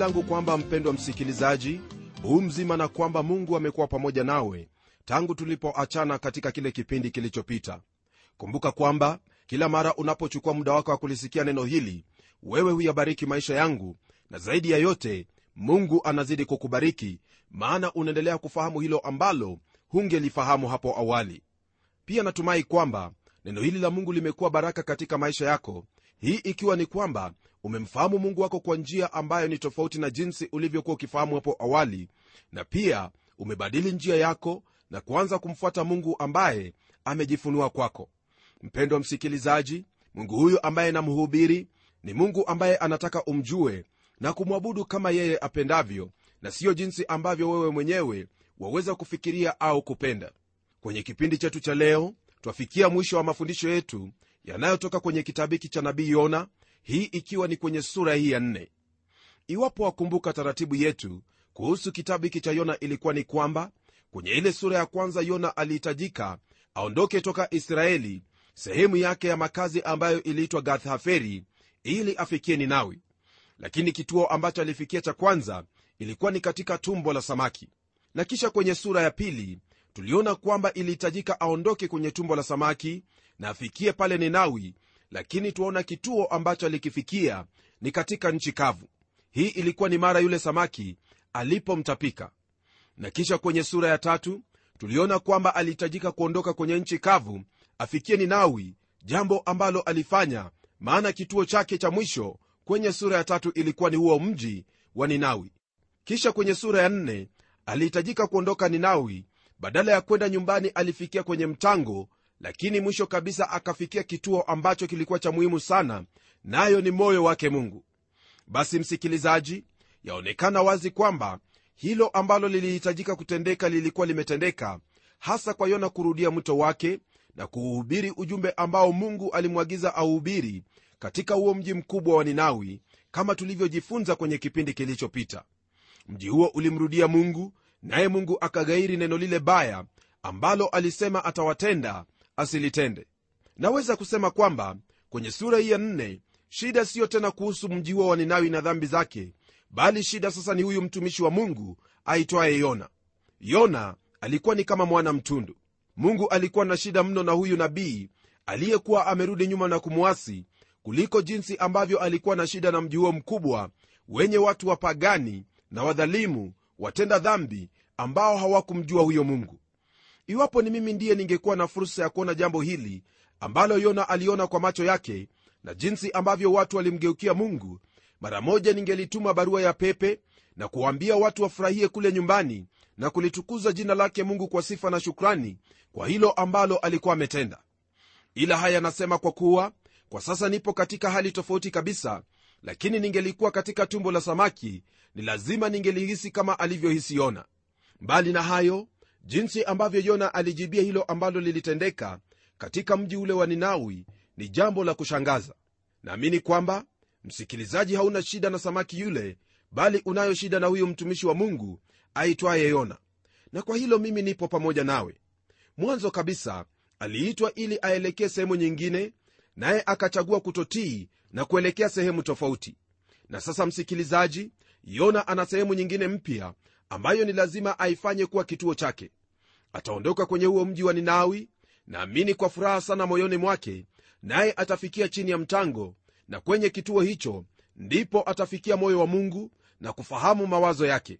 langu kwamba mpendwa msikilizaji huu mzima na kwamba mungu amekuwa pamoja nawe tangu tulipoachana katika kile kipindi kilichopita. Kumbuka kwamba kila mara unapochukua muda wako wa kulisikia neno hili wewe huyabariki maisha yangu na zaidi ya yote mungu anazidi kukubariki maana unaendelea kufahamu hilo ambalo hungelifahamu hapo awali. Pia natumai kwamba neno hili la mungu limekuwa baraka katika maisha yako hii ikiwa ni kwamba umemfahamu mungu wako kwa njia ambayo ni tofauti na jinsi ulivyokuwa ukifahamu hapo awali na pia umebadili njia yako na kuanza kumfuata mungu ambaye amejifunua kwako. Mpendwa msikilizaji mungu huyu ambaye namhubiri ni mungu ambaye anataka umjue na kumwabudu kama yeye apendavyo na siyo jinsi ambavyo wewe mwenyewe waweza kufikiria au kupenda. Kwenye kipindi chetu cha leo twafikia mwisho wa mafundisho yetu yanayotoka kwenye kitabu hiki cha nabii yona hii ikiwa ni kwenye sura hii ya nne. Iwapo wakumbuka taratibu yetu kuhusu kitabu hiki cha yona ilikuwa ni kwamba kwenye ile sura ya kwanza yona alihitajika aondoke toka israeli sehemu yake ya makazi ambayo iliitwa gathhaferi ili afikie ninawi. Lakini kituo ambacho alifikia cha kwanza ilikuwa ni katika tumbo la samaki. Na kisha kwenye sura ya pili tuliona kwamba ilihitajika aondoke kwenye tumbo la samaki na afikie pale ninawi lakini twaona kituo ambacho alikifikia ni katika nchi kavu. Hii ilikuwa ni mara yule samaki alipomtapika. Na kisha kwenye sura ya tatu tuliona kwamba alihitajika kuondoka kwenye nchi kavu afikie ninawi jambo ambalo alifanya maana kituo chake cha mwisho kwenye sura ya tatu ilikuwa ni huo mji wa ninawi. Kisha kwenye sura ya nne alihitajika kuondoka ninawi badala ya kwenda nyumbani alifikia kwenye mtango lakini mwisho kabisa akafikia kituo ambacho kilikuwa cha muhimu sana nayo na ni moyo wake mungu. Basi msikilizaji yaonekana wazi kwamba hilo ambalo lilihitajika kutendeka lilikuwa limetendeka hasa kwa yona kurudia mwito wake na kuuhubiri ujumbe ambao mungu alimwagiza auhubiri katika huo mji mkubwa wa ninawi kama tulivyojifunza kwenye kipindi kilichopita. Mji huo ulimrudia mungu naye mungu akagairi neno lile baya ambalo alisema atawatenda asilitende. Naweza kusema kwamba kwenye sura hii ya nne shida siyo tena kuhusu mji huo wa ninawi na dhambi zake bali shida sasa ni huyu mtumishi wa mungu aitwaye yona. Yona alikuwa ni kama mwana mtundu. Mungu alikuwa na shida mno na huyu nabii aliyekuwa amerudi nyuma na kumwasi kuliko jinsi ambavyo alikuwa na shida na mji huo mkubwa wenye watu wapagani na wadhalimu watenda dhambi ambao hawakumjua huyo mungu iwapo ni mimi ndiye ningekuwa na fursa ya kuona jambo hili ambalo yona aliona kwa macho yake na jinsi ambavyo watu walimgeukia mungu mara moja ningelituma barua ya pepe na kuwaambia watu wafurahie kule nyumbani na kulitukuza jina lake mungu kwa sifa na shukrani kwa hilo ambalo alikuwa ametenda. Ila haya anasema kwa kuwa kwa sasa nipo katika hali tofauti kabisa lakini ningelikuwa katika tumbo la samaki ni lazima ningelihisi kama alivyohisi yona. Mbali na hayo jinsi ambavyo yona alijibia hilo ambalo lilitendeka katika mji ule wa ninawi ni jambo la kushangaza. Naamini kwamba msikilizaji hauna shida na samaki yule bali unayo shida na huyo mtumishi wa mungu aitwaye yona. Na kwa hilo mimi nipo pamoja nawe. Mwanzo kabisa aliitwa ili aelekee sehemu nyingine naye akachagua kutotii na kuelekea sehemu tofauti. Na sasa msikilizaji yona ana sehemu nyingine mpya ambayo ni lazima aifanye kuwa kituo chake. Ataondoka kwenye huo mji wa ninawi naamini kwa furaha sana moyoni mwake naye atafikia chini ya mtango na kwenye kituo hicho ndipo atafikia moyo wa mungu na kufahamu mawazo yake.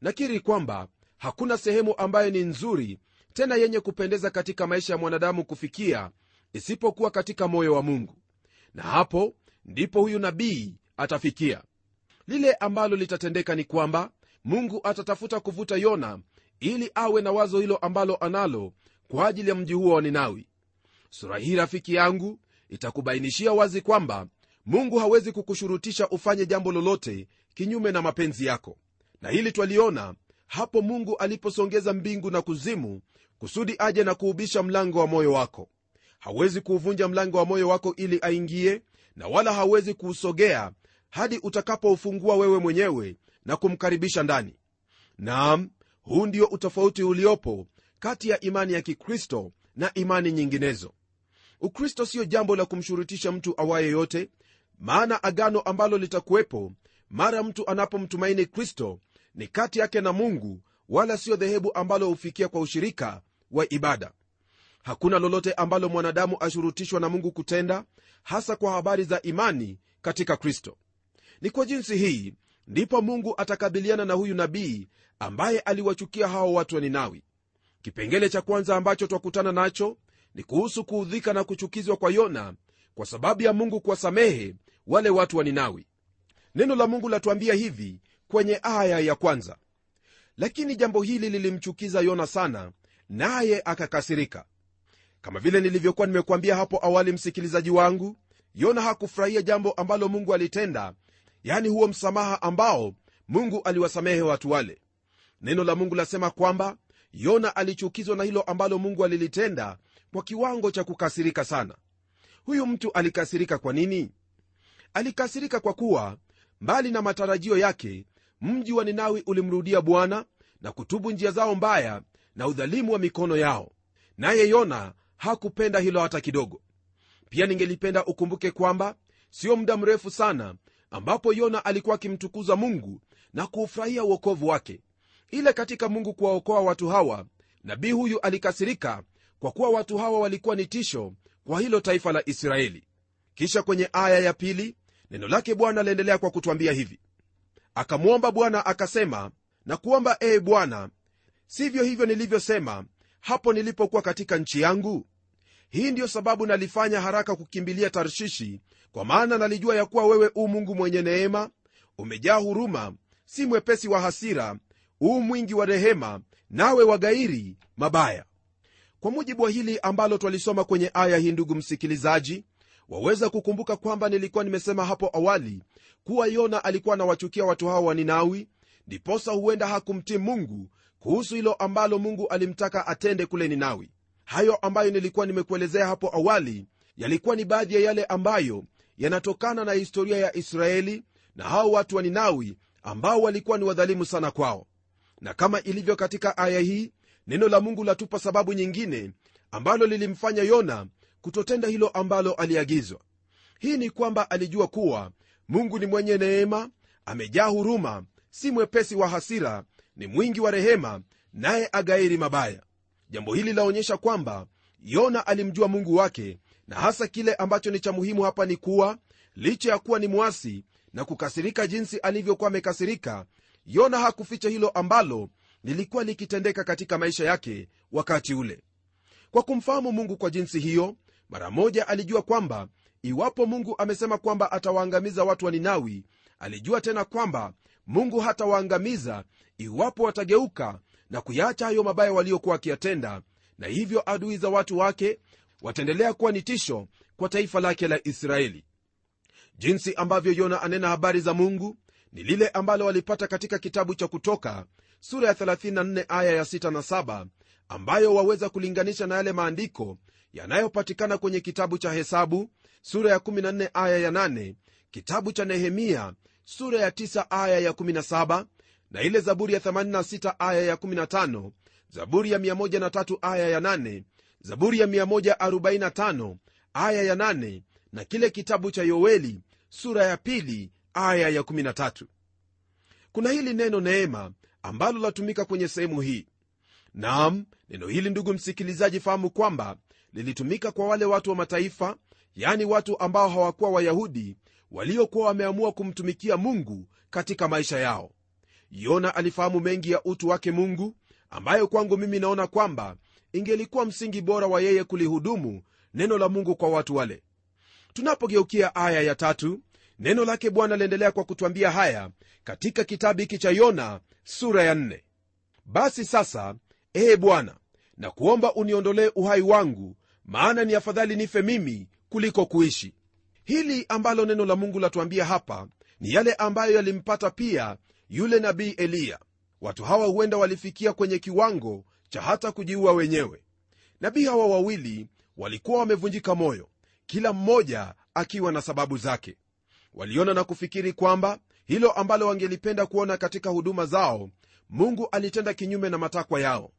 Nakiri kwamba hakuna sehemu ambayo ni nzuri tena yenye kupendeza katika maisha ya mwanadamu kufikia isipokuwa katika moyo wa mungu. Na hapo ndipo huyu nabii atafikia. Lile ambalo litatendeka ni kwamba mungu atatafuta kuvuta yona ili awe na wazo hilo ambalo analo kwa ajili ya mji huo wa ninawi. Sura hii rafiki yangu itakubainishia wazi kwamba mungu hawezi kukushurutisha ufanye jambo lolote kinyume na mapenzi yako. Na hili twaliona hapo mungu aliposongeza mbingu na kuzimu kusudi aje na kuubisha mlango wa moyo wako. Hawezi kuuvunja mlango wa moyo wako ili aingie na wala hawezi kuusogea hadi utakapoufungua wewe mwenyewe na kumkaribisha ndani. Naam huu ndio utofauti uliopo kati ya imani ya kikristo na imani nyinginezo. Ukristo siyo jambo la kumshurutisha mtu awaye yote maana agano ambalo litakuwepo mara mtu anapomtumaini kristo ni kati yake na mungu wala siyo dhehebu ambalo hufikia kwa ushirika wa ibada. Hakuna lolote ambalo mwanadamu ashurutishwa na mungu kutenda hasa kwa habari za imani katika kristo. Ni kwa jinsi hii ndipo mungu atakabiliana na huyu nabii ambaye aliwachukia hao watu wa ninawi. Kipengele cha kwanza ambacho twakutana nacho ni kuhusu kuudhika na kuchukizwa kwa yona kwa sababu ya mungu kuwasamehe wale watu wa ninawi. Neno la mungu latuambia hivi kwenye aya ya kwanza. Lakini jambo hili lilimchukiza yona sana naye akakasirika. Kama vile nilivyokuwa nimekuambia hapo awali msikilizaji wangu yona hakufurahia jambo ambalo mungu alitenda yani huo msamaha ambao mungu aliwasamehe watu wale. Neno la mungu lasema kwamba yona alichukizwa na hilo ambalo mungu alilitenda kwa kiwango cha kukasirika sana. Huyu mtu alikasirika kwa nini? Alikasirika kwa kuwa mbali na matarajio yake mji wa ninawi ulimrudia bwana na kutubu njia zao mbaya na udhalimu wa mikono yao. Naye yona hakupenda hilo hata kidogo. Pia ningelipenda ukumbuke kwamba sio muda mrefu sana ambapo yona alikuwa akimtukuza mungu na kuufurahia uokovu wake. Ile katika mungu kuwaokoa watu hawa nabii huyu alikasirika kwa kuwa watu hawa walikuwa ni tisho kwa hilo taifa la israeli. Kisha kwenye aya ya pili neno lake bwana laendelea kwa kutwambia hivi. Akamwomba bwana akasema na kuomba ee bwana sivyo hivyo nilivyosema hapo nilipokuwa katika nchi yangu hii ndiyo sababu nalifanya haraka kukimbilia tarshishi kwa maana nalijua ya kuwa wewe u mungu mwenye neema umejaa huruma si mwepesi wa hasira u mwingi wa rehema nawe wagairi mabaya. Kwa mujibu wa hili ambalo twalisoma kwenye aya hii ndugu msikilizaji waweza kukumbuka kwamba nilikuwa nimesema hapo awali kuwa yona alikuwa anawachukia watu hao wa ninawi ndiposa huenda hakumtii mungu kuhusu hilo ambalo mungu alimtaka atende kule ninawi hayo ambayo nilikuwa nimekuelezea hapo awali yalikuwa ni baadhi ya yale ambayo yanatokana na historia ya israeli na hao watu wa ninawi ambao walikuwa ni wadhalimu sana kwao. Na kama ilivyo katika aya hii neno la mungu latupa sababu nyingine ambalo lilimfanya yona kutotenda hilo ambalo aliagizwa. Hii ni kwamba alijua kuwa mungu ni mwenye neema amejaa huruma si mwepesi wa hasira ni mwingi wa rehema naye agairi mabaya jambo hili laonyesha kwamba yona alimjua mungu wake na hasa kile ambacho ni cha muhimu hapa ni kuwa licha ya kuwa ni mwasi na kukasirika jinsi alivyokuwa amekasirika yona hakuficha hilo ambalo lilikuwa likitendeka katika maisha yake wakati ule. Kwa kumfahamu mungu kwa jinsi hiyo mara moja alijua kwamba iwapo mungu amesema kwamba atawaangamiza watu wa ninawi alijua tena kwamba mungu hatawaangamiza iwapo watageuka na kuyaacha hayo mabaya waliokuwa wakiyatenda na hivyo adui za watu wake wataendelea kuwa ni tisho kwa taifa lake la israeli. Jinsi ambavyo yona anena habari za mungu ni lile ambalo walipata katika kitabu cha kutoka sura ya 34 aya ya 6 na 7 ambayo waweza kulinganisha na yale maandiko yanayopatikana kwenye kitabu cha hesabu sura ya 14 aya ya 8 kitabu cha nehemia sura ya 9 aya ya 17 na ile zaburi ya 86 aya ya 15 zaburi ya 13 aya ya 8 zaburi ya 145 aya ya 8 na kile kitabu cha yoeli sura ya pili aya ya 13 kuna hili neno neema ambalo latumika kwenye sehemu hii. Nam neno hili ndugu msikilizaji fahamu kwamba lilitumika kwa wale watu wa mataifa yani watu ambao hawakuwa wayahudi waliokuwa wameamua kumtumikia mungu katika maisha yao yona alifahamu mengi ya utu wake mungu ambayo kwangu mimi naona kwamba ingelikuwa msingi bora wa yeye kulihudumu neno la mungu kwa watu wale tunapogeukia aya ya tatu neno lake bwana liendelea kwa kutwambia haya katika kitabu hiki cha yona sura ya nne. basi sasa ee bwana na kuomba uniondolee uhai wangu maana ni afadhali nife mimi kuliko kuishi hili ambalo neno la mungu latuambia hapa ni yale ambayo yalimpata pia yule nabii eliya. Watu hawa huenda walifikia kwenye kiwango cha hata kujiua wenyewe. Nabii hawa wawili walikuwa wamevunjika moyo kila mmoja akiwa na sababu zake. Waliona na kufikiri kwamba hilo ambalo wangelipenda kuona katika huduma zao mungu alitenda kinyume na matakwa yao.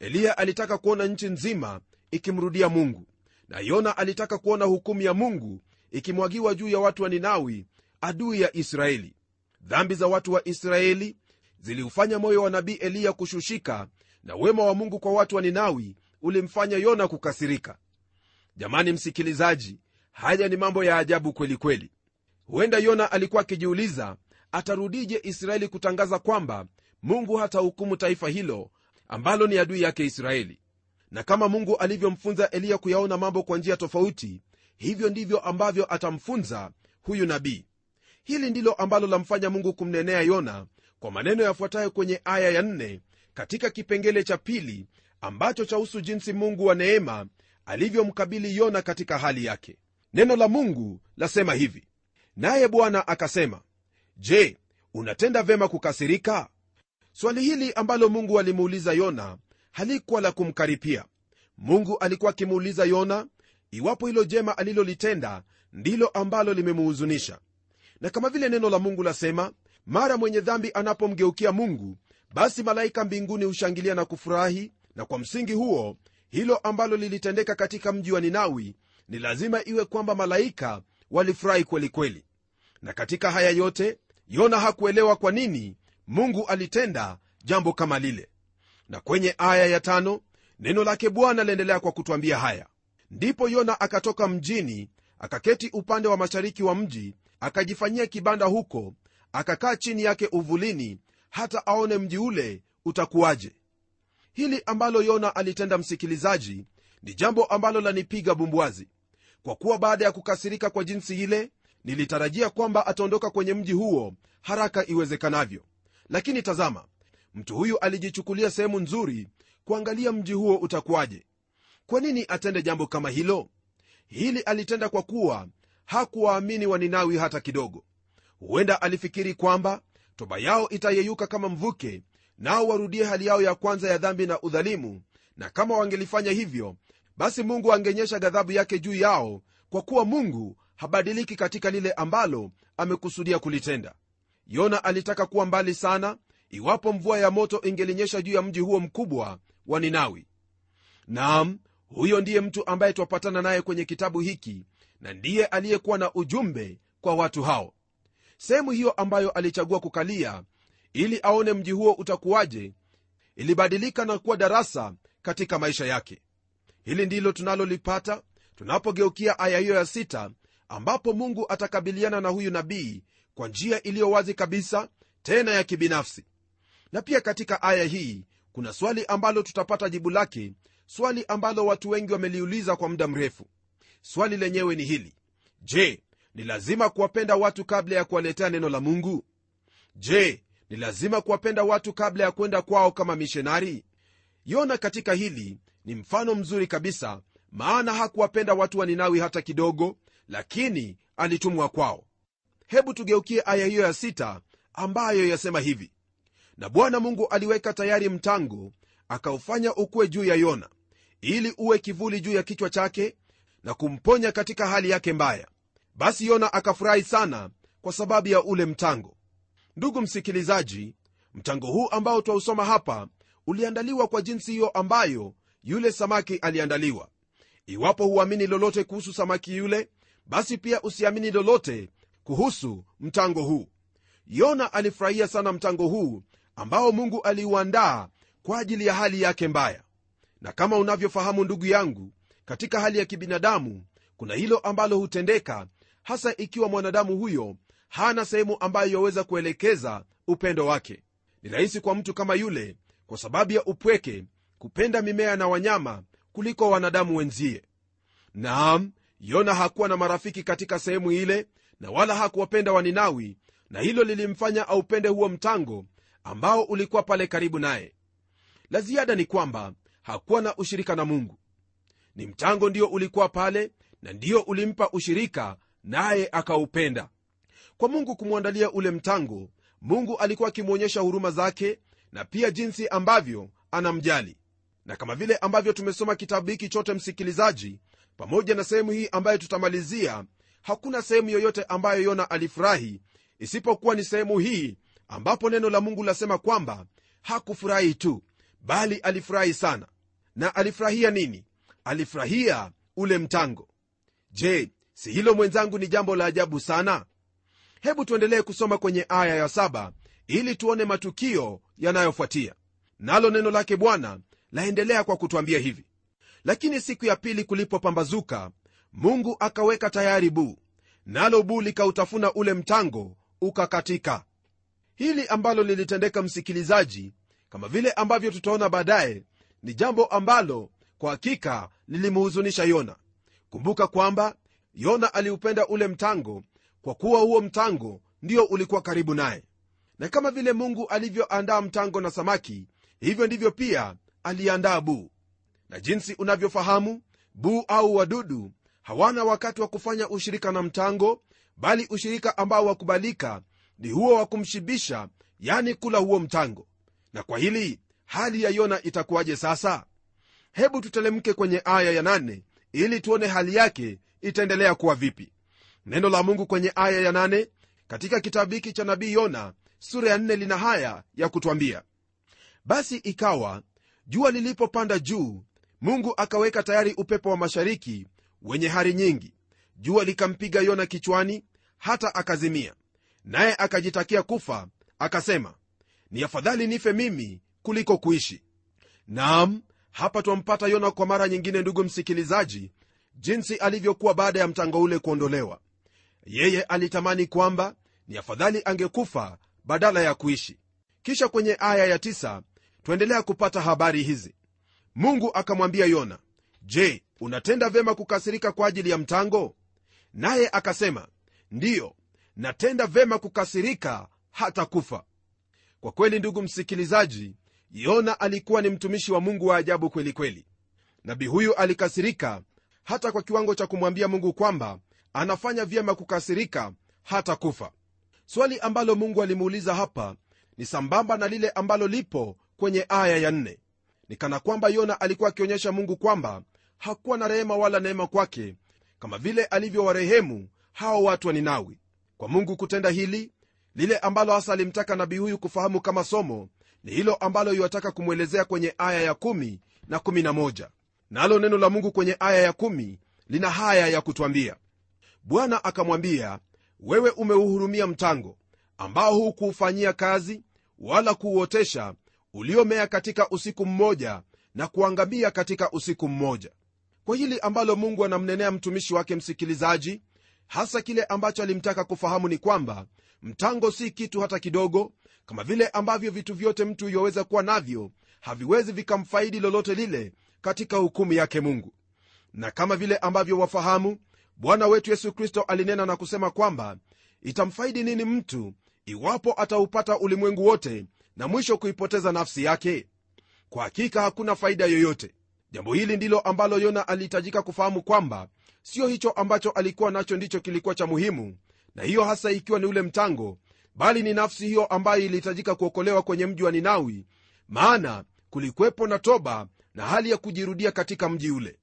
Eliya alitaka kuona nchi nzima ikimrudia mungu na yona alitaka kuona hukumu ya mungu ikimwagiwa juu ya watu wa ninawi adui ya israeli dhambi za watu wa israeli ziliufanya moyo wa nabii eliya kushushika na wema wa mungu kwa watu wa ninawi ulimfanya yona kukasirika. Jamani msikilizaji haya ni mambo ya ajabu kweli kweli. Huenda yona alikuwa akijiuliza atarudije israeli kutangaza kwamba mungu hatahukumu taifa hilo ambalo ni adui yake israeli. Na kama mungu alivyomfunza eliya kuyaona mambo kwa njia tofauti hivyo ndivyo ambavyo atamfunza huyu nabii hili ndilo ambalo lamfanya mungu kumnenea yona kwa maneno yafuatayo kwenye aya ya 4 katika kipengele cha pili ambacho chahusu jinsi mungu wa neema alivyomkabili yona katika hali yake. Neno la mungu lasema hivi. Naye bwana akasema je unatenda vema kukasirika? Swali hili ambalo mungu alimuuliza yona halikuwa la kumkaripia. Mungu alikuwa akimuuliza yona iwapo hilo jema alilolitenda ndilo ambalo limemuhuzunisha na kama vile neno la mungu lasema mara mwenye dhambi anapomgeukia mungu basi malaika mbinguni hushangilia na kufurahi. Na kwa msingi huo hilo ambalo lilitendeka katika mji wa ninawi ni lazima iwe kwamba malaika walifurahi kwelikweli na katika haya yote yona hakuelewa kwa nini mungu alitenda jambo kama lile. Na kwenye aya ya tano neno lake bwana laendelea kwa kutwambia haya. Ndipo yona akatoka mjini akaketi upande wa mashariki wa mji akajifanyia kibanda huko akakaa chini yake uvulini hata aone mji ule utakuwaje. Hili ambalo yona alitenda msikilizaji ni jambo ambalo lanipiga bumbwazi kwa kuwa baada ya kukasirika kwa jinsi ile nilitarajia kwamba ataondoka kwenye mji huo haraka iwezekanavyo. Lakini tazama mtu huyu alijichukulia sehemu nzuri kuangalia mji huo utakuwaje. Kwa nini atende jambo kama hilo? Hili alitenda kwa kuwa hakuwaamini waninawi hata kidogo. Huenda alifikiri kwamba toba yao itayeyuka kama mvuke nao warudie hali yao ya kwanza ya dhambi na udhalimu. Na kama wangelifanya hivyo basi mungu angenyesha ghadhabu yake juu yao kwa kuwa mungu habadiliki katika lile ambalo amekusudia kulitenda. Yona alitaka kuwa mbali sana iwapo mvua ya moto ingelinyesha juu ya mji huo mkubwa wa ninawi naam huyo ndiye mtu ambaye twapatana naye kwenye kitabu hiki na ndiye aliyekuwa na ujumbe kwa watu hao. Sehemu hiyo ambayo alichagua kukalia ili aone mji huo utakuwaje ilibadilika na kuwa darasa katika maisha yake. Hili ndilo tunalolipata tunapogeukia aya hiyo ya sita ambapo mungu atakabiliana na huyu nabii kwa njia iliyo wazi kabisa tena ya kibinafsi. Na pia katika aya hii kuna swali ambalo tutapata jibu lake swali ambalo watu wengi wameliuliza kwa muda mrefu. Swali lenyewe ni hili. Je ni lazima kuwapenda watu kabla ya kuwaletea neno la mungu? Je ni lazima kuwapenda watu kabla ya kwenda kwao kama mishonari yona katika hili ni mfano mzuri kabisa maana hakuwapenda watu wa ninawi hata kidogo lakini alitumwa kwao. Hebu tugeukie aya hiyo ya sita ambayo yasema hivi. Na bwana mungu aliweka tayari mtango akaufanya ukuwe juu ya yona ili uwe kivuli juu ya kichwa chake na kumponya katika hali yake mbaya. Basi yona akafurahi sana kwa sababu ya ule mtango ndugu msikilizaji mtango huu ambao twausoma hapa uliandaliwa kwa jinsi hiyo ambayo yule samaki aliandaliwa. Iwapo huamini lolote kuhusu samaki yule basi pia usiamini lolote kuhusu mtango huu. Yona alifurahia sana mtango huu ambao mungu aliuandaa kwa ajili ya hali yake mbaya. Na kama unavyofahamu ndugu yangu katika hali ya kibinadamu kuna hilo ambalo hutendeka hasa ikiwa mwanadamu huyo hana sehemu ambayo yaweza kuelekeza upendo wake. Ni rahisi kwa mtu kama yule kwa sababu ya upweke kupenda mimea na wanyama kuliko wanadamu wenzie. Naam yona hakuwa na marafiki katika sehemu ile na wala hakuwapenda waninawi na hilo lilimfanya aupende huo mtango ambao ulikuwa pale karibu naye la ziada ni kwamba hakuwa na ushirika na mungu. Ni mtango ndio ulikuwa pale na ndio ulimpa ushirika naye akaupenda. Kwa mungu kumwandalia ule mtango mungu alikuwa akimwonyesha huruma zake na pia jinsi ambavyo anamjali. Na kama vile ambavyo tumesoma kitabu hiki chote msikilizaji pamoja na sehemu hii ambayo tutamalizia hakuna sehemu yoyote ambayo yona alifurahi isipokuwa ni sehemu hii ambapo neno la mungu lasema kwamba hakufurahi tu bali alifurahi sana. Na alifurahia nini? Alifurahia ule mtango. Je si hilo mwenzangu ni jambo la ajabu sana? Hebu tuendelee kusoma kwenye aya ya saba ili tuone matukio yanayofuatia. Nalo neno lake bwana laendelea kwa kutwambia hivi. Lakini siku ya pili kulipopambazuka mungu akaweka tayari buu. Nalo buu likautafuna ule mtango ukakatika. Hili ambalo lilitendeka msikilizaji kama vile ambavyo tutaona baadaye ni jambo ambalo kwa hakika lilimhuzunisha yona. Kumbuka kwamba yona aliupenda ule mtango kwa kuwa huo mtango ndio ulikuwa karibu naye. Na kama vile mungu alivyoandaa mtango na samaki hivyo ndivyo pia aliandaa buu. Na jinsi unavyofahamu buu au wadudu hawana wakati wa kufanya ushirika na mtango bali ushirika ambao wakubalika ni huo wa kumshibisha yani kula huo mtango na kwa hili hali ya yona itakuwaje sasa? Hebu tutelemke kwenye aya ya nane ili tuone hali yake itaendelea kuwa vipi. Neno la mungu kwenye aya ya nane katika kitabu hiki cha nabii yona sura ya nne lina haya ya kutwambia. Basi ikawa jua lilipopanda juu mungu akaweka tayari upepo wa mashariki wenye hari nyingi. Jua likampiga yona kichwani hata akazimia. Naye akajitakia kufa akasema ni afadhali nife mimi kuliko kuishi. Naam hapa twampata yona kwa mara nyingine ndugu msikilizaji jinsi alivyokuwa baada ya mtango ule kuondolewa. Yeye alitamani kwamba ni afadhali angekufa badala ya kuishi. Kisha kwenye aya ya tisa, twaendelea kupata habari hizi. Mungu akamwambia yona je unatenda vyema kukasirika kwa ajili ya mtango? Naye akasema ndiyo natenda vyema kukasirika hata kufa kwa kweli ndugu msikilizaji yona alikuwa ni mtumishi wa mungu wa ajabu kweli kweli. Nabii huyu alikasirika hata kwa kiwango cha kumwambia mungu kwamba anafanya vyema kukasirika hata kufa. Swali ambalo mungu alimuuliza hapa ni sambamba na lile ambalo lipo kwenye aya ya nne. Ni kana kwamba yona alikuwa akionyesha mungu kwamba hakuwa na rehema wala neema kwake kama vile alivyowarehemu hao watu wa kwa mungu kutenda hili lile ambalo hasa alimtaka nabii huyu kufahamu kama somo ni hilo ambalo iwataka kumwelezea kwenye aya ya 1 na 11 nalo neno la mungu kwenye aya ya 1 lina haya ya kutwambia. Bwana akamwambia wewe umeuhurumia mtango ambao hukuufanyia kazi wala kuuotesha uliomea katika usiku mmoja na kuangamia katika usiku mmoja. Kwa hili ambalo mungu anamnenea mtumishi wake msikilizaji hasa kile ambacho alimtaka kufahamu ni kwamba mtango si kitu hata kidogo kama vile ambavyo vitu vyote mtu yoweza kuwa navyo haviwezi vikamfaidi lolote lile katika hukumu yake mungu. Na kama vile ambavyo wafahamu bwana wetu yesu kristo alinena na kusema kwamba itamfaidi nini mtu iwapo ataupata ulimwengu wote na mwisho kuipoteza nafsi yake? Kwa hakika hakuna faida yoyote jambo hili ndilo ambalo yona alihitajika kufahamu kwamba sio hicho ambacho alikuwa nacho ndicho kilikuwa cha muhimu. Na hiyo hasa ikiwa ni ule mtango bali ni nafsi hiyo ambayo ilihitajika kuokolewa kwenye mji wa ninawi. Maana kulikuwepo na toba na hali ya kujirudia katika mji ule.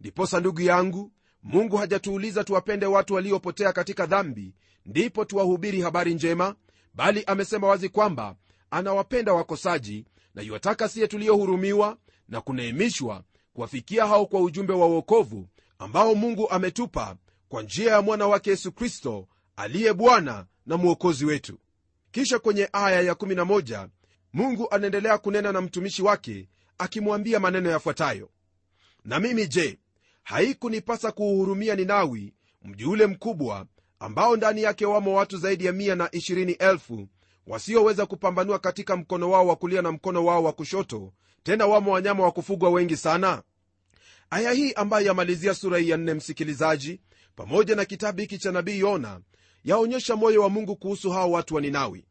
Ndiposa ndugu yangu mungu hajatuuliza tuwapende watu waliopotea katika dhambi ndipo tuwahubiri habari njema bali amesema wazi kwamba anawapenda wakosaji na iwataka siye tuliohurumiwa na kuneemishwa kuwafikia hao kwa ujumbe wa uokovu ambao mungu ametupa kwa njia ya mwana wake yesu kristo aliye bwana na mwokozi wetu. Kisha kwenye aya ya11 mungu anaendelea kunena na mtumishi wake akimwambia maneno yafuatayo. Na mimi je haikunipasa kuuhurumia ninawi mji ule mkubwa ambao ndani yake wamo watu zaidi ya 120,000 wasioweza kupambanua katika mkono wao wa kulia na mkono wao wa kushoto tena wamo wanyama wa kufugwa wengi sana? Aya hii ambayo yamalizia sura hii ya nne msikilizaji pamoja na kitabu hiki cha nabii yona yaonyesha moyo wa mungu kuhusu hao watu wa ninawi.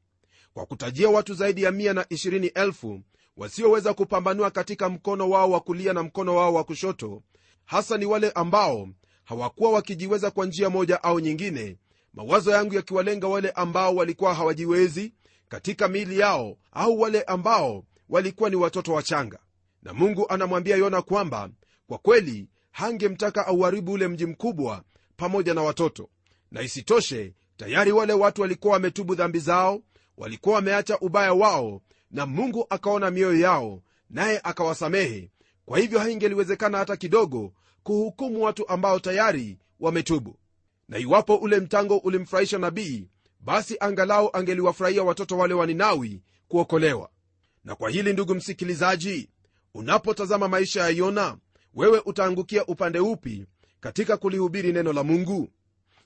Kwa kutajia watu zaidi ya 120,000 wasioweza kupambanua katika mkono wao wa kulia na mkono wao wa kushoto hasa ni wale ambao hawakuwa wakijiweza kwa njia moja au nyingine mawazo yangu yakiwalenga wale ambao walikuwa hawajiwezi katika miili yao au wale ambao walikuwa ni watoto wachanga. Na mungu anamwambia yona kwamba kwa kweli hangemtaka auharibu ule mji mkubwa pamoja na watoto. Na isitoshe tayari wale watu walikuwa wametubu dhambi zao walikuwa wameacha ubaya wao na mungu akaona mioyo yao naye akawasamehe. Kwa hivyo haingeliwezekana hata kidogo kuhukumu watu ambao tayari wametubu. Na iwapo ule mtango ulimfurahisha nabii basi angalau angeliwafurahia watoto wale waninawi kuokolewa na kwa hili ndugu msikilizaji unapotazama maisha ya yona wewe utaangukia upande upi katika kulihubiri neno la mungu?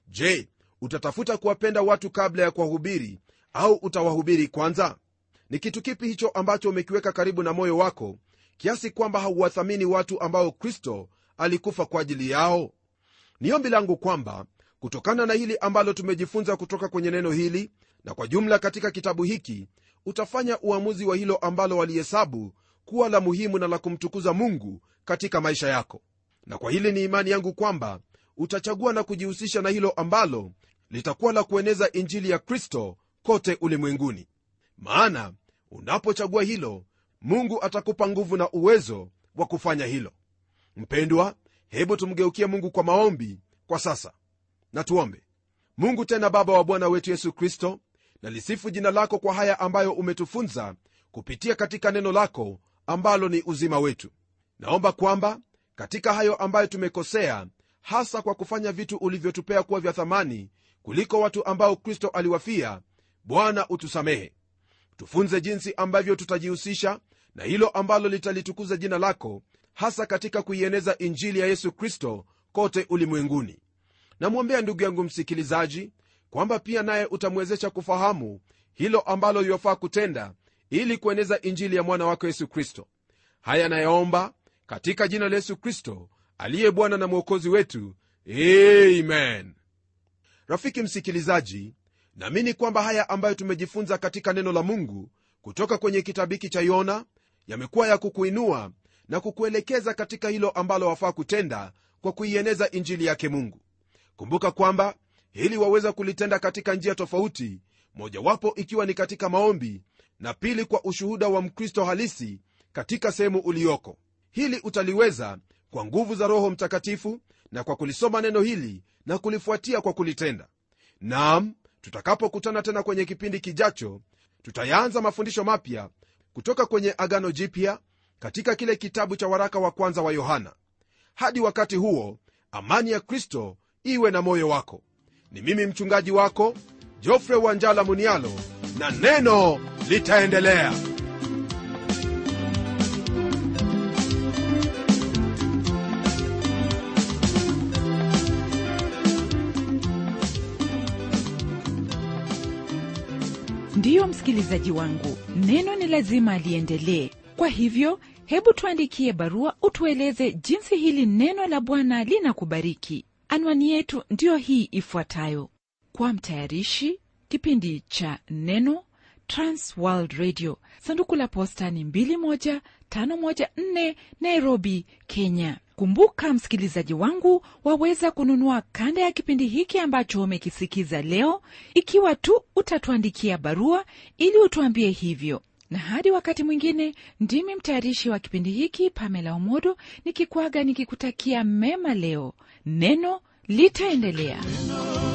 Je utatafuta kuwapenda watu kabla ya kuwahubiri au utawahubiri kwanza? Ni kitu kipi hicho ambacho umekiweka karibu na moyo wako kiasi kwamba hauwathamini watu ambao kristo alikufa kwa ajili yao? Ni ombi langu kwamba kutokana na hili ambalo tumejifunza kutoka kwenye neno hili na kwa jumla katika kitabu hiki utafanya uamuzi wa hilo ambalo walihesabu kuwa la muhimu na la kumtukuza mungu katika maisha yako. Na kwa hili ni imani yangu kwamba utachagua na kujihusisha na hilo ambalo litakuwa la kueneza injili ya kristo kote ulimwenguni. Maana unapochagua hilo mungu atakupa nguvu na uwezo wa kufanya hilo. Mpendwa hebu tumgeukie mungu kwa maombi kwa sasa. Na mungu tena baba wa bwana wetu yesu kristo nalisifu jina lako kwa haya ambayo umetufunza kupitia katika neno lako ambalo ni uzima wetu. Naomba kwamba katika hayo ambayo tumekosea hasa kwa kufanya vitu ulivyotupea kuwa vya thamani kuliko watu ambao kristo aliwafia bwana utusamehe. Tufunze jinsi ambavyo tutajihusisha na hilo ambalo litalitukuza jina lako hasa katika kuieneza injili ya yesu kristo kote ulimwenguni. Namwombea ndugu yangu msikilizaji kwamba pia naye utamwezesha kufahamu hilo ambalo liofaa kutenda ili kueneza injili ya mwana wako yesu kristo. Haya nayaomba katika jina la yesu kristo aliye bwana na mwokozi wetu. Amen. Rafiki msikilizaji naamini kwamba haya ambayo tumejifunza katika neno la mungu kutoka kwenye kitabu hiki cha yona yamekuwa ya kukuinua na kukuelekeza katika hilo ambalo wafaa kutenda kwa kuieneza injili yake mungu. Kumbuka kwamba hili waweza kulitenda katika njia tofauti mojawapo ikiwa ni katika maombi na pili kwa ushuhuda wa mkristo halisi katika sehemu ulioko. Hili utaliweza kwa nguvu za roho mtakatifu na kwa kulisoma neno hili na kulifuatia kwa kulitenda. Nam tutakapokutana tena kwenye kipindi kijacho tutayaanza mafundisho mapya kutoka kwenye agano jipya katika kile kitabu cha waraka wa kwanza wa yohana. Hadi wakati huo amani ya kristo iwe na moyo wako ni mimi mchungaji wako jofre wanjala munialo na neno litaendelea. Ndiyo msikilizaji wangu neno ni lazima liendelee. Kwa hivyo hebu tuandikie barua utueleze jinsi hili neno la bwana linakubariki anwani yetu ndiyo hii ifuatayo. Kwa mtayarishi kipindi cha neno transworld radio. Sanduku la posta ni 21514 nairobi kenya. Kumbuka msikilizaji wangu waweza kununua kanda ya kipindi hiki ambacho umekisikiza leo. Ikiwa tu utatuandikia barua ili utuambie hivyo. Na hadi wakati mwingine ndimi mtayarishi wa kipindi hiki pamela omodo nikikwaga nikikutakia mema leo neno litaendelea. tena